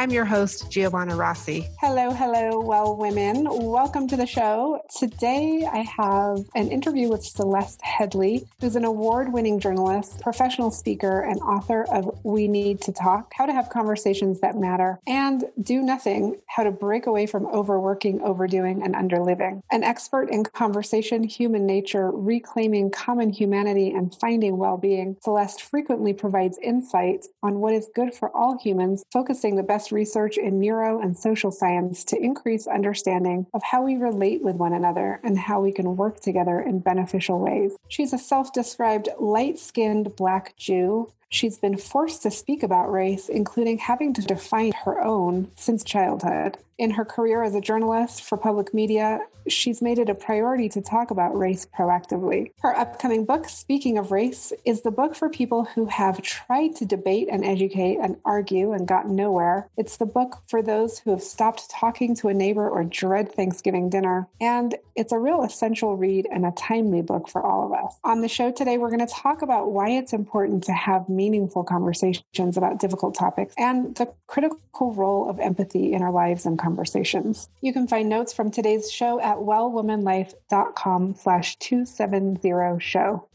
I'm your host, Giovanna Rossi. Hello, hello, well women. Welcome to the show. Today I have an interview with Celeste Headlee, who's an award winning journalist, professional speaker, and author of We Need to Talk How to Have Conversations That Matter, and Do Nothing How to Break Away from Overworking, Overdoing, and Underliving. An expert in conversation, human nature, reclaiming common humanity, and finding well being, Celeste frequently provides insight on what is good for all humans, focusing the best research in neuro and social science to increase understanding of how we relate with one another and how we can work together in beneficial ways. She's a self described light skinned Black Jew She's been forced to speak about race, including having to define her own since childhood. In her career as a journalist for public media, she's made it a priority to talk about race proactively. Her upcoming book, Speaking of Race, is the book for people who have tried to debate and educate and argue and gotten nowhere. It's the book for those who have stopped talking to a neighbor or dread Thanksgiving dinner. And it's a real essential read and a timely book for all of us. On the show today, we're going to talk about why it's important to have meaningful conversations about difficult topics and the critical role of empathy in our lives and conversations. You can find notes from today's show at wellwomanlife.com slash 270 show.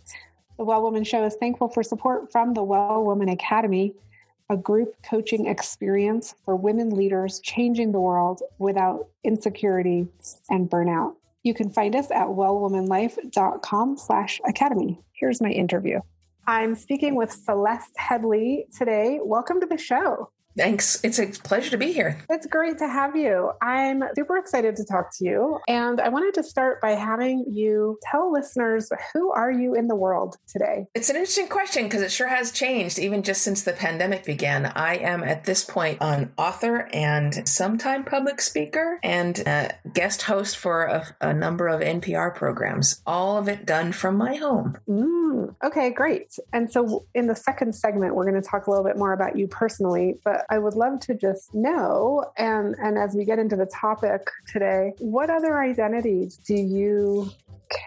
The Well Woman Show is thankful for support from the Well Woman Academy, a group coaching experience for women leaders changing the world without insecurity and burnout. You can find us at wellwomanlife.com slash academy. Here's my interview. I'm speaking with Celeste Headlee today. Welcome to the show. Thanks. It's a pleasure to be here. It's great to have you. I'm super excited to talk to you. And I wanted to start by having you tell listeners who are you in the world today? It's an interesting question because it sure has changed even just since the pandemic began. I am at this point an author and sometime public speaker and guest host for a, a, number of NPR programs, all of it done from my home. Mm, okay, great. And so in the second segment, we're going to talk a little bit more about you personally, but I would love to just know, and, and as we get into the topic today, what other identities do you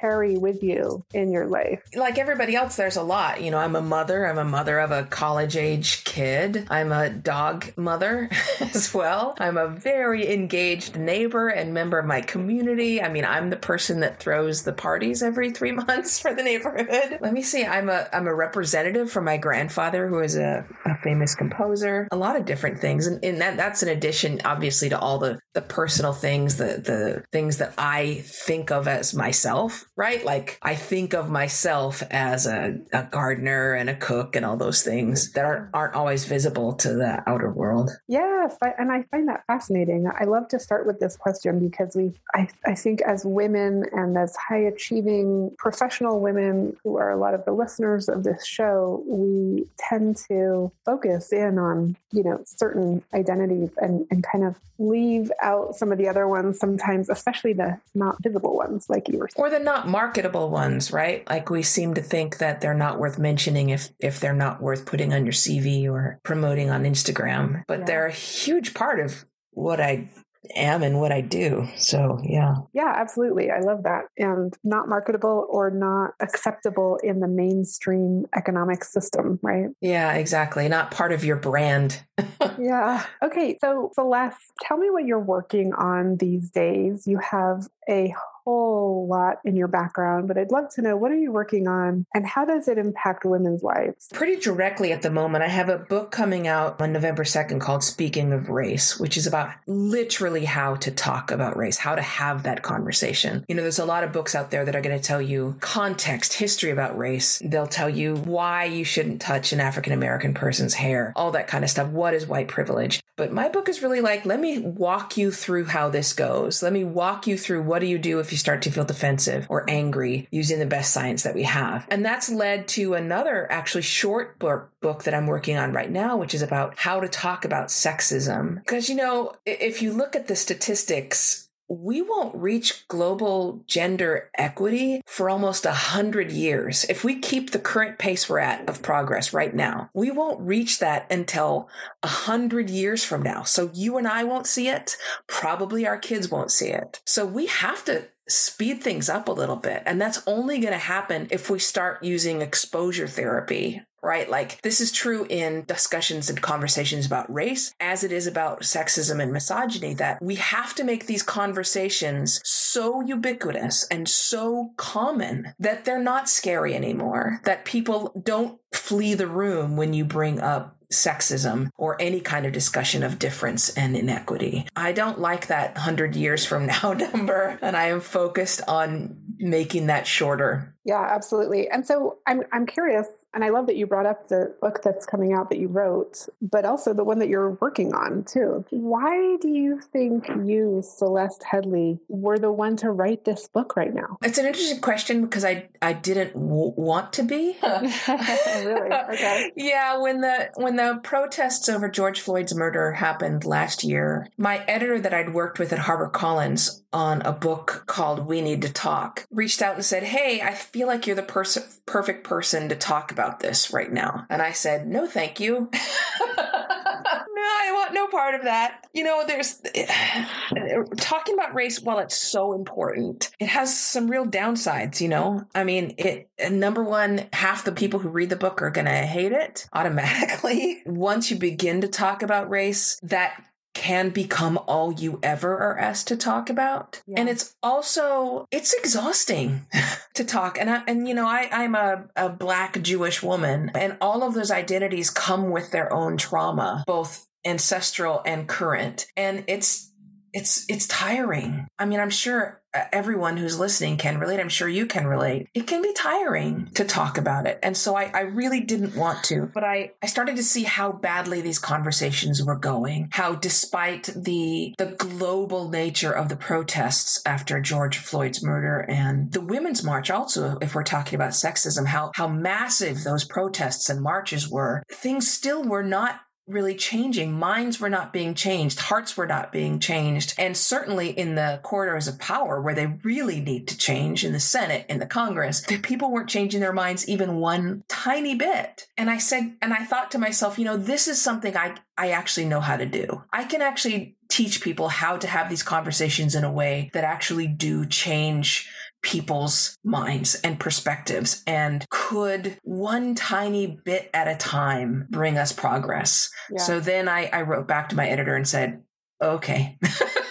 carry with you in your life? Like everybody else, there's a lot. You know, I'm a mother. I'm a mother of a college age kid. I'm a dog mother as well. I'm a very engaged neighbor and member of my community. I mean, I'm the person that throws the parties every three months for the neighborhood. Let me see. I'm a I'm a representative for my grandfather, who is a, a famous composer. A lot of different things, and, and that that's in addition, obviously, to all the the personal things, the the things that I think of as myself right? Like I think of myself as a, a gardener and a cook and all those things that aren't, aren't always visible to the outer world. Yes. I, and I find that fascinating. I love to start with this question because we, I, I think as women and as high achieving professional women who are a lot of the listeners of this show, we tend to focus in on, you know, certain identities and, and kind of leave out some of the other ones sometimes, especially the not visible ones, like you were saying. Or the not marketable ones, right? Like we seem to think that they're not worth mentioning if if they're not worth putting on your CV or promoting on Instagram. But yeah. they're a huge part of what I am and what I do. So, yeah. Yeah, absolutely. I love that. And not marketable or not acceptable in the mainstream economic system, right? Yeah, exactly. Not part of your brand. yeah. Okay. So, Celeste, tell me what you're working on these days. You have a whole lot in your background, but I'd love to know what are you working on and how does it impact women's lives? Pretty directly at the moment. I have a book coming out on November 2nd called Speaking of Race, which is about literally how to talk about race, how to have that conversation. You know, there's a lot of books out there that are going to tell you context, history about race. They'll tell you why you shouldn't touch an African American person's hair, all that kind of stuff. What is white privilege? But my book is really like, let me walk you through how this goes. Let me walk you through what do you do if you start to feel defensive or angry using the best science that we have. And that's led to another actually short book, book that I'm working on right now, which is about how to talk about sexism. Because, you know, if you look at the statistics, we won't reach global gender equity for almost a hundred years. If we keep the current pace we're at of progress right now, we won't reach that until a hundred years from now. So you and I won't see it. Probably our kids won't see it. So we have to speed things up a little bit. And that's only going to happen if we start using exposure therapy right? Like this is true in discussions and conversations about race as it is about sexism and misogyny that we have to make these conversations so ubiquitous and so common that they're not scary anymore, that people don't flee the room when you bring up sexism or any kind of discussion of difference and inequity. I don't like that 100 years from now number and I am focused on making that shorter. Yeah, absolutely. And so I'm I'm curious and I love that you brought up the book that's coming out that you wrote, but also the one that you're working on too. Why do you think you, Celeste Headlee, were the one to write this book right now? It's an interesting question because I I didn't w- want to be. really? Okay. yeah, when the when the protests over George Floyd's murder happened last year, my editor that I'd worked with at HarperCollins on a book called We Need to Talk reached out and said, "Hey, I feel like you're the pers- perfect person to talk about this right now. And I said, no, thank you. no, I want no part of that. You know, there's talking about race, while it's so important, it has some real downsides, you know? I mean, it, number one, half the people who read the book are going to hate it automatically. Once you begin to talk about race, that can become all you ever are asked to talk about. Yeah. And it's also, it's exhausting to talk. And I, and you know, I, I'm a, a black Jewish woman and all of those identities come with their own trauma, both ancestral and current. And it's, it's, it's tiring. I mean, I'm sure everyone who's listening can relate. I'm sure you can relate. It can be tiring to talk about it. And so I, I really didn't want to, but I, I started to see how badly these conversations were going, how despite the, the global nature of the protests after George Floyd's murder and the Women's March also, if we're talking about sexism, how, how massive those protests and marches were, things still were not really changing. Minds were not being changed. Hearts were not being changed. And certainly in the corridors of power where they really need to change in the Senate, in the Congress, the people weren't changing their minds even one tiny bit. And I said, and I thought to myself, you know, this is something I, I actually know how to do. I can actually teach people how to have these conversations in a way that actually do change people's minds and perspectives and could one tiny bit at a time bring us progress. Yeah. So then I, I wrote back to my editor and said, okay,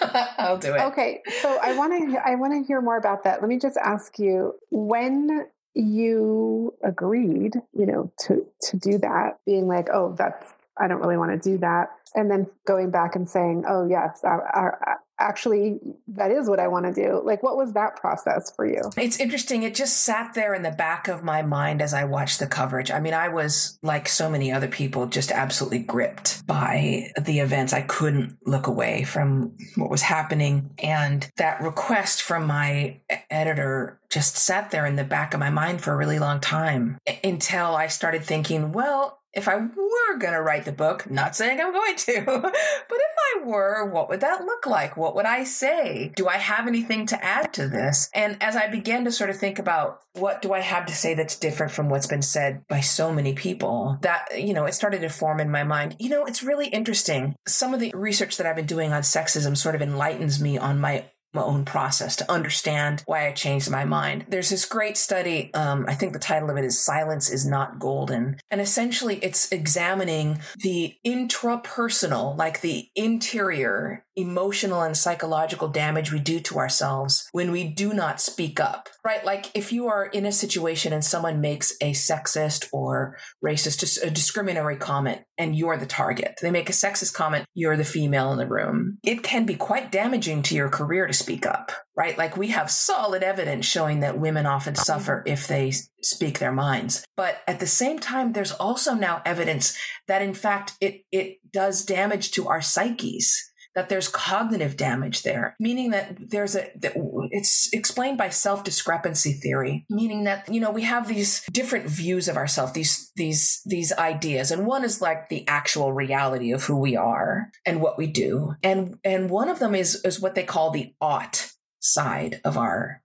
I'll do it. Okay. So I want to, I want to hear more about that. Let me just ask you when you agreed, you know, to, to do that being like, oh, that's, I don't really want to do that. And then going back and saying, oh, yes, I, I, actually that is what I want to do. Like what was that process for you? It's interesting. It just sat there in the back of my mind as I watched the coverage. I mean, I was like so many other people just absolutely gripped by the events. I couldn't look away from what was happening and that request from my editor just sat there in the back of my mind for a really long time until I started thinking, well, if I were going to write the book, not saying I'm going to, but if I were, what would that look like? What would I say? Do I have anything to add to this? And as I began to sort of think about what do I have to say that's different from what's been said by so many people, that, you know, it started to form in my mind. You know, it's really interesting. Some of the research that I've been doing on sexism sort of enlightens me on my my own process to understand why I changed my mind. There's this great study. Um, I think the title of it is Silence is Not Golden. And essentially it's examining the intrapersonal, like the interior emotional and psychological damage we do to ourselves when we do not speak up, right? Like if you are in a situation and someone makes a sexist or racist, a discriminatory comment and you're the target, they make a sexist comment, you're the female in the room. It can be quite damaging to your career to speak up, right? Like we have solid evidence showing that women often suffer if they speak their minds. But at the same time, there's also now evidence that in fact it, it does damage to our psyches that there's cognitive damage there, meaning that there's a, that it's explained by self discrepancy theory, meaning that, you know, we have these different views of ourselves, these, these, these ideas. And one is like the actual reality of who we are and what we do. And, and one of them is, is what they call the ought side of our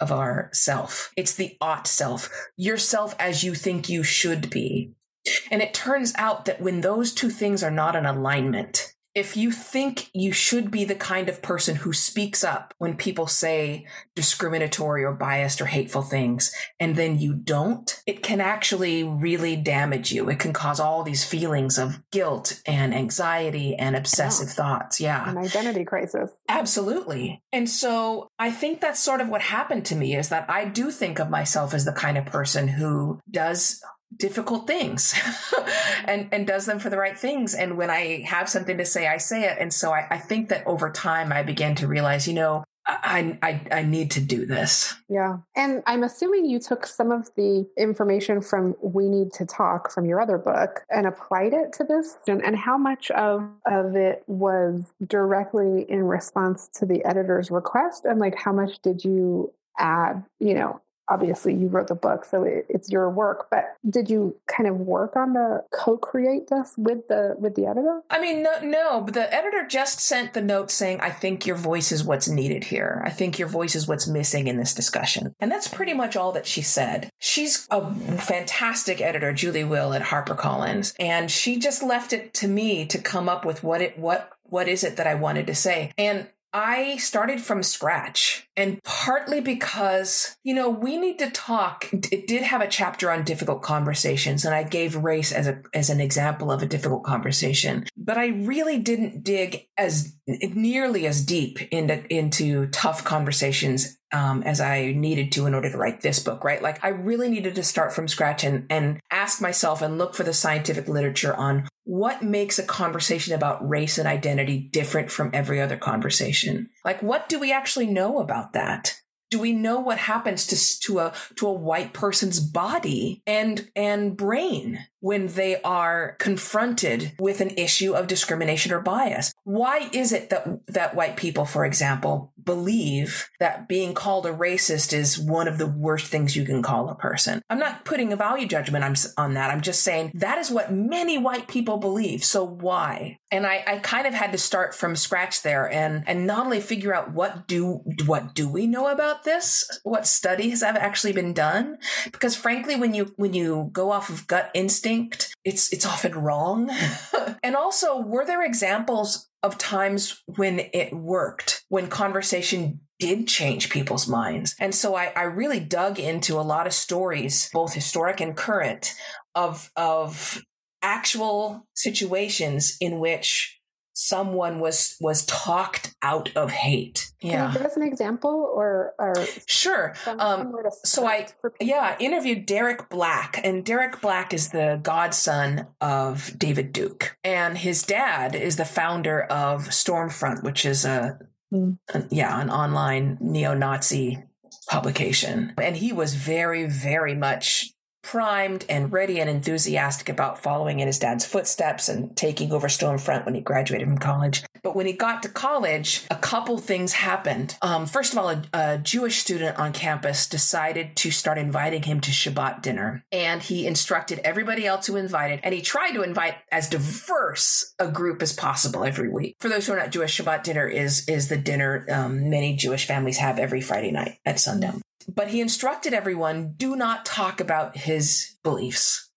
of our self. It's the ought self, yourself as you think you should be. And it turns out that when those two things are not in alignment, if you think you should be the kind of person who speaks up when people say discriminatory or biased or hateful things, and then you don't, it can actually really damage you. It can cause all these feelings of guilt and anxiety and obsessive yeah. thoughts. Yeah. An identity crisis. Absolutely. And so I think that's sort of what happened to me is that I do think of myself as the kind of person who does difficult things and and does them for the right things and when i have something to say i say it and so I, I think that over time i began to realize you know I, I I need to do this. Yeah. And I'm assuming you took some of the information from We Need to Talk from your other book and applied it to this. And, and how much of, of it was directly in response to the editor's request? And like how much did you add, you know, obviously you wrote the book so it, it's your work but did you kind of work on the co-create this with the with the editor? I mean no no but the editor just sent the note saying i think your voice is what's needed here. I think your voice is what's missing in this discussion. And that's pretty much all that she said. She's a fantastic editor julie will at harpercollins and she just left it to me to come up with what it what what is it that i wanted to say. And I started from scratch and partly because, you know, we need to talk. It did have a chapter on difficult conversations and I gave race as a, as an example of a difficult conversation, but I really didn't dig as nearly as deep into, into tough conversations um, as I needed to in order to write this book, right? Like I really needed to start from scratch and, and ask myself and look for the scientific literature on what makes a conversation about race and identity different from every other conversation? Like, what do we actually know about that? Do we know what happens to, to a to a white person's body and and brain when they are confronted with an issue of discrimination or bias? Why is it that that white people, for example, believe that being called a racist is one of the worst things you can call a person? I'm not putting a value judgment on that. I'm just saying that is what many white people believe. So why? And I, I kind of had to start from scratch there and and not only figure out what do what do we know about this, what studies have actually been done, because frankly, when you when you go off of gut instinct, it's it's often wrong. and also, were there examples of times when it worked, when conversation did change people's minds. And so I, I, really dug into a lot of stories, both historic and current, of of actual situations in which someone was was talked out of hate. Yeah. Can you give us an example or, or sure. Um, so I yeah interviewed Derek Black, and Derek Black is the godson of David Duke, and his dad is the founder of Stormfront, which is a, mm. a yeah an online neo-Nazi publication, and he was very very much primed and ready and enthusiastic about following in his dad's footsteps and taking over Stormfront when he graduated from college. But when he got to college, a couple things happened. Um, first of all, a, a, Jewish student on campus decided to start inviting him to Shabbat dinner. And he instructed everybody else who invited, and he tried to invite as diverse a group as possible every week. For those who are not Jewish, Shabbat dinner is, is the dinner um, many Jewish families have every Friday night at sundown. But he instructed everyone do not talk about his beliefs.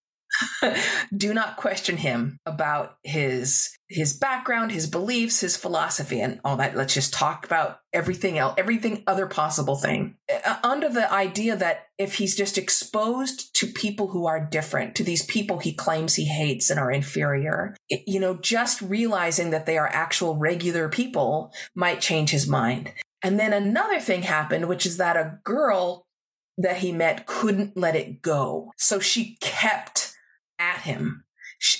do not question him about his his background, his beliefs, his philosophy, and all that. Let's just talk about everything else, everything other possible thing. Uh, under the idea that if he's just exposed to people who are different, to these people he claims he hates and are inferior, it, you know, just realizing that they are actual regular people might change his mind. And then another thing happened, which is that a girl that he met couldn't let it go. So she kept at him.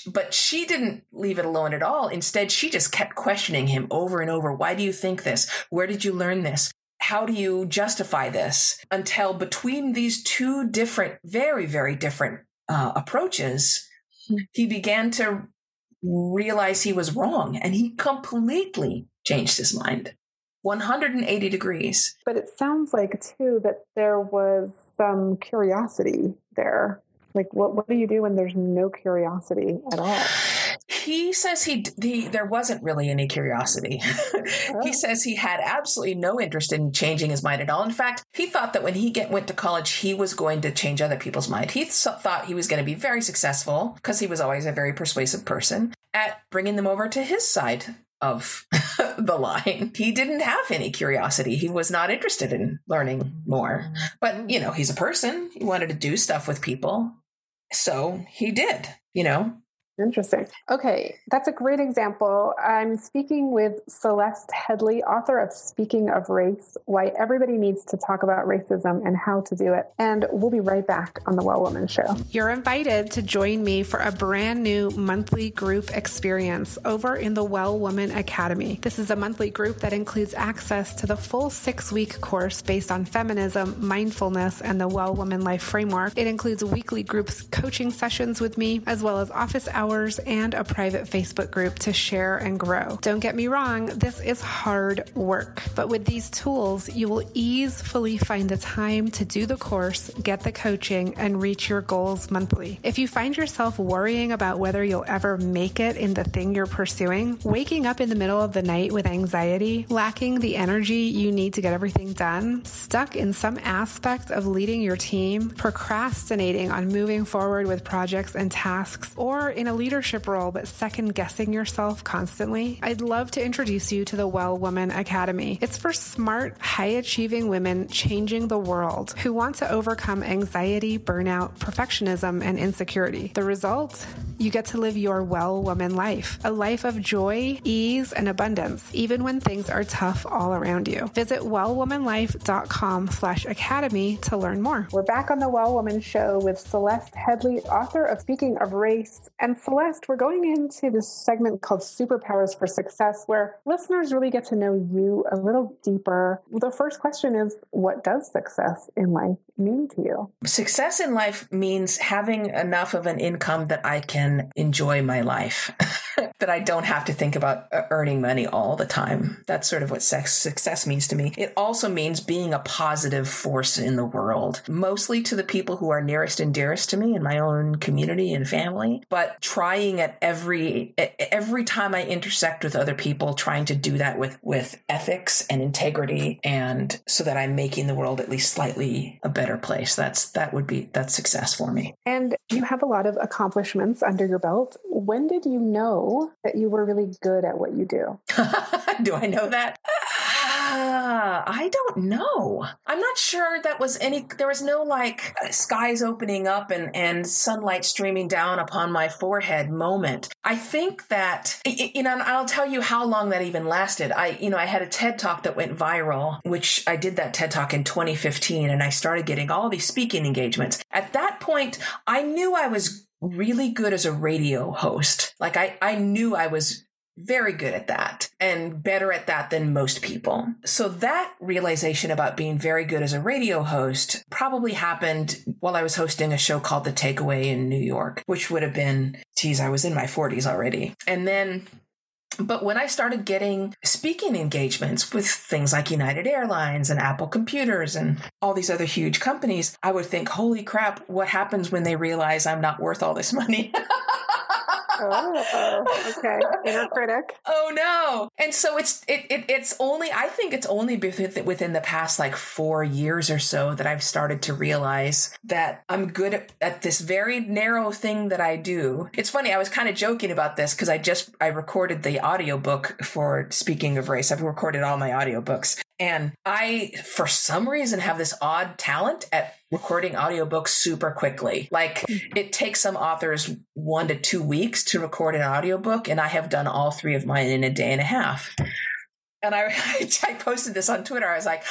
But she didn't leave it alone at all. Instead, she just kept questioning him over and over. Why do you think this? Where did you learn this? How do you justify this? Until between these two different, very, very different uh, approaches, hmm. he began to realize he was wrong and he completely changed his mind 180 degrees. But it sounds like, too, that there was some curiosity there. Like, what, what do you do when there's no curiosity at all? He says he, he there wasn't really any curiosity. oh. He says he had absolutely no interest in changing his mind at all. In fact, he thought that when he get, went to college, he was going to change other people's mind. He th- thought he was going to be very successful because he was always a very persuasive person at bringing them over to his side of the line. He didn't have any curiosity. He was not interested in learning more. But, you know, he's a person. He wanted to do stuff with people. So he did, you know. Interesting. Okay, that's a great example. I'm speaking with Celeste Headlee, author of Speaking of Race Why Everybody Needs to Talk About Racism and How to Do It. And we'll be right back on The Well Woman Show. You're invited to join me for a brand new monthly group experience over in the Well Woman Academy. This is a monthly group that includes access to the full six week course based on feminism, mindfulness, and the Well Woman Life Framework. It includes weekly groups coaching sessions with me, as well as office hours hours and a private Facebook group to share and grow. Don't get me wrong, this is hard work, but with these tools, you will easily find the time to do the course, get the coaching, and reach your goals monthly. If you find yourself worrying about whether you'll ever make it in the thing you're pursuing, waking up in the middle of the night with anxiety, lacking the energy you need to get everything done, stuck in some aspect of leading your team, procrastinating on moving forward with projects and tasks, or in a a leadership role but second guessing yourself constantly, I'd love to introduce you to the Well Woman Academy. It's for smart, high achieving women changing the world who want to overcome anxiety, burnout, perfectionism, and insecurity. The result? You get to live your well woman life, a life of joy, ease, and abundance, even when things are tough all around you. Visit wellwomanlife.com slash academy to learn more. We're back on the Well Woman Show with Celeste Headlee, author of Speaking of Race and Celeste, we're going into this segment called Superpowers for Success, where listeners really get to know you a little deeper. The first question is What does success in life mean to you? Success in life means having enough of an income that I can enjoy my life, that I don't have to think about uh, earning money all the time. That's sort of what success means to me. It also means being a positive force in the world, mostly to the people who are nearest and dearest to me in my own community and family, but trying at every every time I intersect with other people, trying to do that with with ethics and integrity, and so that I'm making the world at least slightly a better place. That's that would be that's success for me. And you have a lot of accomplishments under your belt. When did you know that you were really good at what you do? do I know that? Uh, I don't know. I'm not sure that was any, there was no like skies opening up and, and sunlight streaming down upon my forehead moment. I think that, you know, I'll tell you how long that even lasted. I, you know, I had a TED talk that went viral, which I did that TED talk in 2015 and I started getting all these speaking engagements. At that point, I knew I was really good as a radio host. Like I, I knew I was very good at that and better at that than most people. So that realization about being very good as a radio host probably happened while I was hosting a show called The Takeaway in New York, which would have been, geez, I was in my 40s already. And then but when I started getting speaking engagements with things like United Airlines and Apple Computers and all these other huge companies, I would think, holy crap, what happens when they realize I'm not worth all this money? oh, okay. Inner critic. Oh no! And so it's it, it it's only I think it's only within the past like four years or so that I've started to realize that I'm good at, at this very narrow thing that I do. It's funny. I was kind of joking about this because I just I recorded the audiobook for Speaking of Race. I've recorded all my audiobooks, and I, for some reason, have this odd talent at recording audiobooks super quickly. Like mm-hmm. it takes some authors one to two weeks to record an audiobook, and I have done all three of mine in a day and a half. And I, I posted this on Twitter. I was like,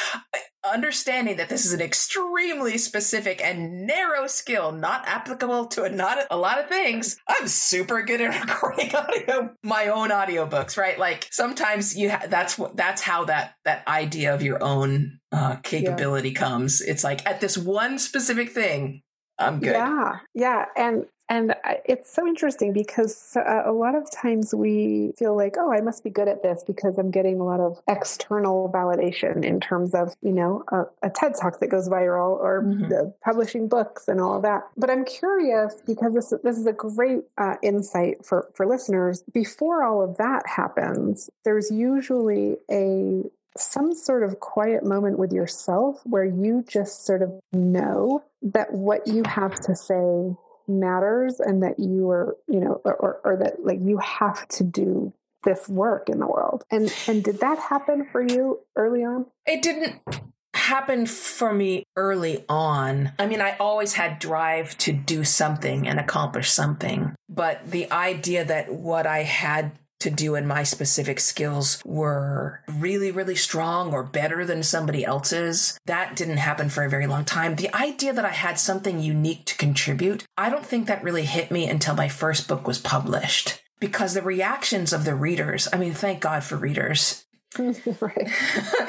understanding that this is an extremely specific and narrow skill, not applicable to a, not a, lot of things. I'm super good at recording audio, my own audiobooks, right? Like sometimes you, ha- that's what, that's how that, that idea of your own uh, capability yeah. comes. It's like at this one specific thing, I'm good. Yeah. Yeah. And And it's so interesting because uh, a lot of times we feel like, oh, I must be good at this because I'm getting a lot of external validation in terms of, you know, a, a TED talk that goes viral or mm-hmm. publishing books and all of that. But I'm curious because this, this is a great uh, insight for, for listeners. Before all of that happens, there's usually a some sort of quiet moment with yourself where you just sort of know that what you have to say matters and that you are, you know, or, or that like you have to do this work in the world. And and did that happen for you early on? It didn't happen for me early on. I mean, I always had drive to do something and accomplish something, but the idea that what I had to do and my specific skills were really, really strong or better than somebody else's. That didn't happen for a very long time. The idea that I had something unique to contribute, I don't think that really hit me until my first book was published. Because the reactions of the readers, I mean, thank God for readers. right.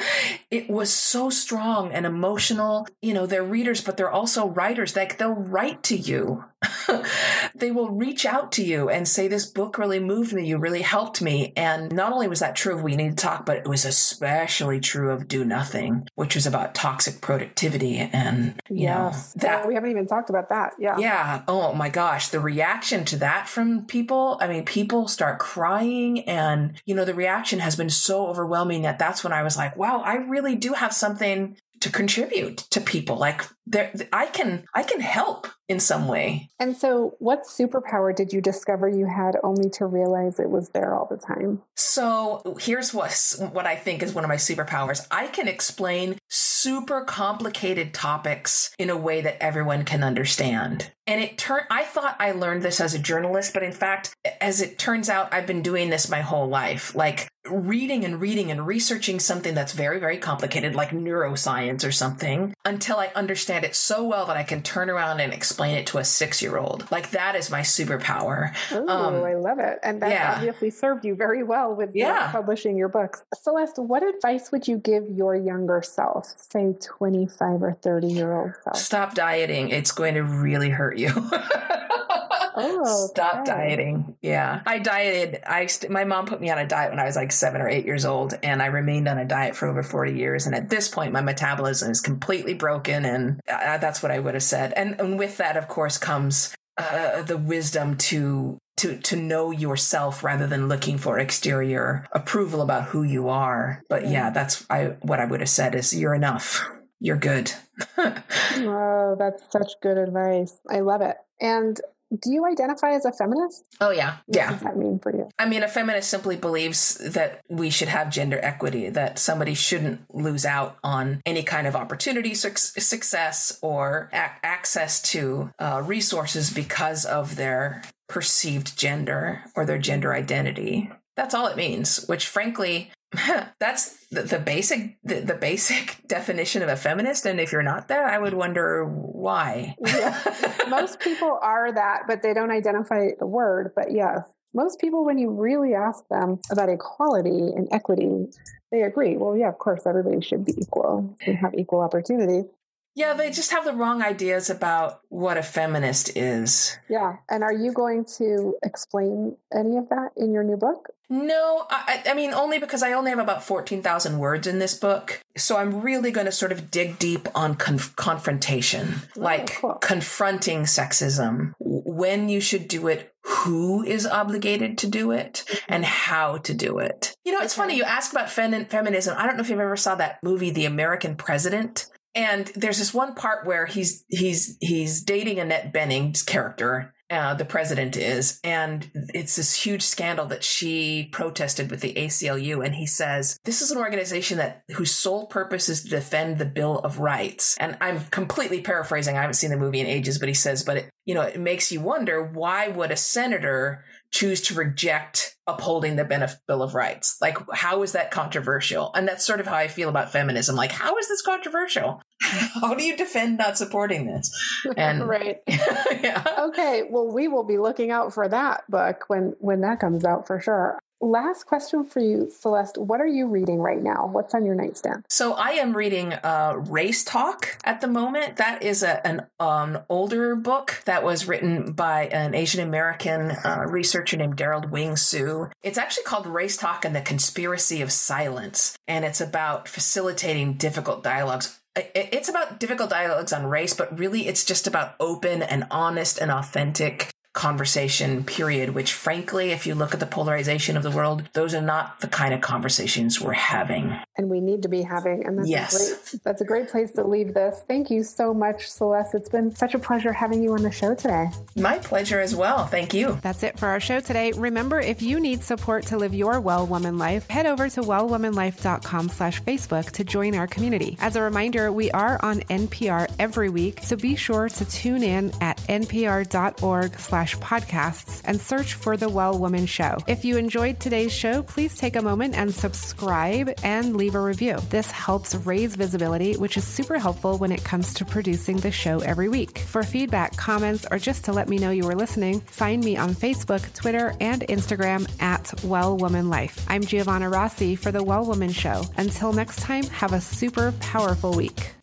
it was so strong and emotional. You know, they're readers, but they're also writers. Like they'll write to you they will reach out to you and say, This book really moved me. You really helped me. And not only was that true of We Need to Talk, but it was especially true of Do Nothing, which was about toxic productivity. And, you yes. know, that. we haven't even talked about that. Yeah. Yeah. Oh my gosh. The reaction to that from people, I mean, people start crying. And, you know, the reaction has been so overwhelming that that's when I was like, wow, I really do have something to contribute to people. Like there i can i can help in some way. And so what superpower did you discover you had only to realize it was there all the time? So here's what what i think is one of my superpowers. I can explain super complicated topics in a way that everyone can understand and it turned i thought i learned this as a journalist but in fact as it turns out i've been doing this my whole life like reading and reading and researching something that's very very complicated like neuroscience or something until i understand it so well that I can turn around and explain it to a six year old. Like that is my superpower. Oh, um, I love it. And that yeah. obviously served you very well with yeah. publishing your books. Celeste, what advice would you give your younger self, say 25 or 30 year old self? Stop dieting. It's going to really hurt you. Oh, stop okay. dieting. Yeah. I dieted. I my mom put me on a diet when I was like 7 or 8 years old and I remained on a diet for over 40 years and at this point my metabolism is completely broken and uh, that's what I would have said. And, and with that of course comes uh, the wisdom to to to know yourself rather than looking for exterior approval about who you are. But yeah, that's I what I would have said is you're enough. You're good. oh, that's such good advice. I love it. And do you identify as a feminist? Oh yeah, what yeah. does that mean for you? I mean, a feminist simply believes that we should have gender equity, that somebody shouldn't lose out on any kind of opportunity, success, or a- access to uh, resources because of their perceived gender or their gender identity. That's all it means, which frankly that's the, the basic the, the, basic definition of a feminist and if you're not that i would wonder why. Yeah. most people are that but they don't identify the word but yes. Most people when you really ask them about equality and equity they agree well yeah of course everybody should be equal. And have equal opportunity yeah, they just have the wrong ideas about what a feminist is. Yeah. And are you going to explain any of that in your new book? No, I, I mean, only because I only have about 14,000 words in this book. So I'm really going to sort of dig deep on conf- confrontation, oh, like cool. confronting sexism, when you should do it, who is obligated to do it, mm-hmm. and how to do it. You know, it's okay. funny, you ask about fem- feminism. I don't know if you've ever saw that movie, The American President. And there's this one part where he's he's he's dating Annette Bening's character, uh, the president is, and it's this huge scandal that she protested with the ACLU. And he says this is an organization that whose sole purpose is to defend the Bill of Rights. And I'm completely paraphrasing. I haven't seen the movie in ages, but he says, but it you know it makes you wonder why would a senator choose to reject upholding the bill of rights? Like how is that controversial? And that's sort of how i feel about feminism. Like how is this controversial how do you defend not supporting this and right yeah. okay well we will be looking out for that book when when that comes out for sure last question for you, Celeste. What are you reading right now? What's on your nightstand? So I am reading uh, Race Talk at the moment. That is a, an um, older book that was written by an Asian American uh, researcher named Derald Wing Sue. It's actually called Race Talk and the Conspiracy of Silence, and it's about facilitating difficult dialogues it's about difficult dialogues on race, but really it's just about open and honest and authentic conversation period which frankly if you look at the polarization of the world those are not the kind of conversations we're having. And we need to be having and that's yes. a great that's a great place to leave this. Thank you so much celeste. It's been such a pleasure having you on the show today. My pleasure as well. Thank you. That's it for our show today. Remember if you need support to live your well woman life head over to wellwomanlife.com slash facebook to join our community. As a reminder we are on npr every week so be sure to tune in at npr.org slash podcasts and search for The Well Woman Show. If you enjoyed today's show, please take a moment and subscribe and leave a review. This helps raise visibility, which is super helpful when it comes to producing the show every week. For feedback, comments, or just to let me know you were listening, find me on Facebook, Twitter, and Instagram at Well Woman Life. I'm Giovanna Rossi for The Well Woman Show. Until next time, have a super powerful week.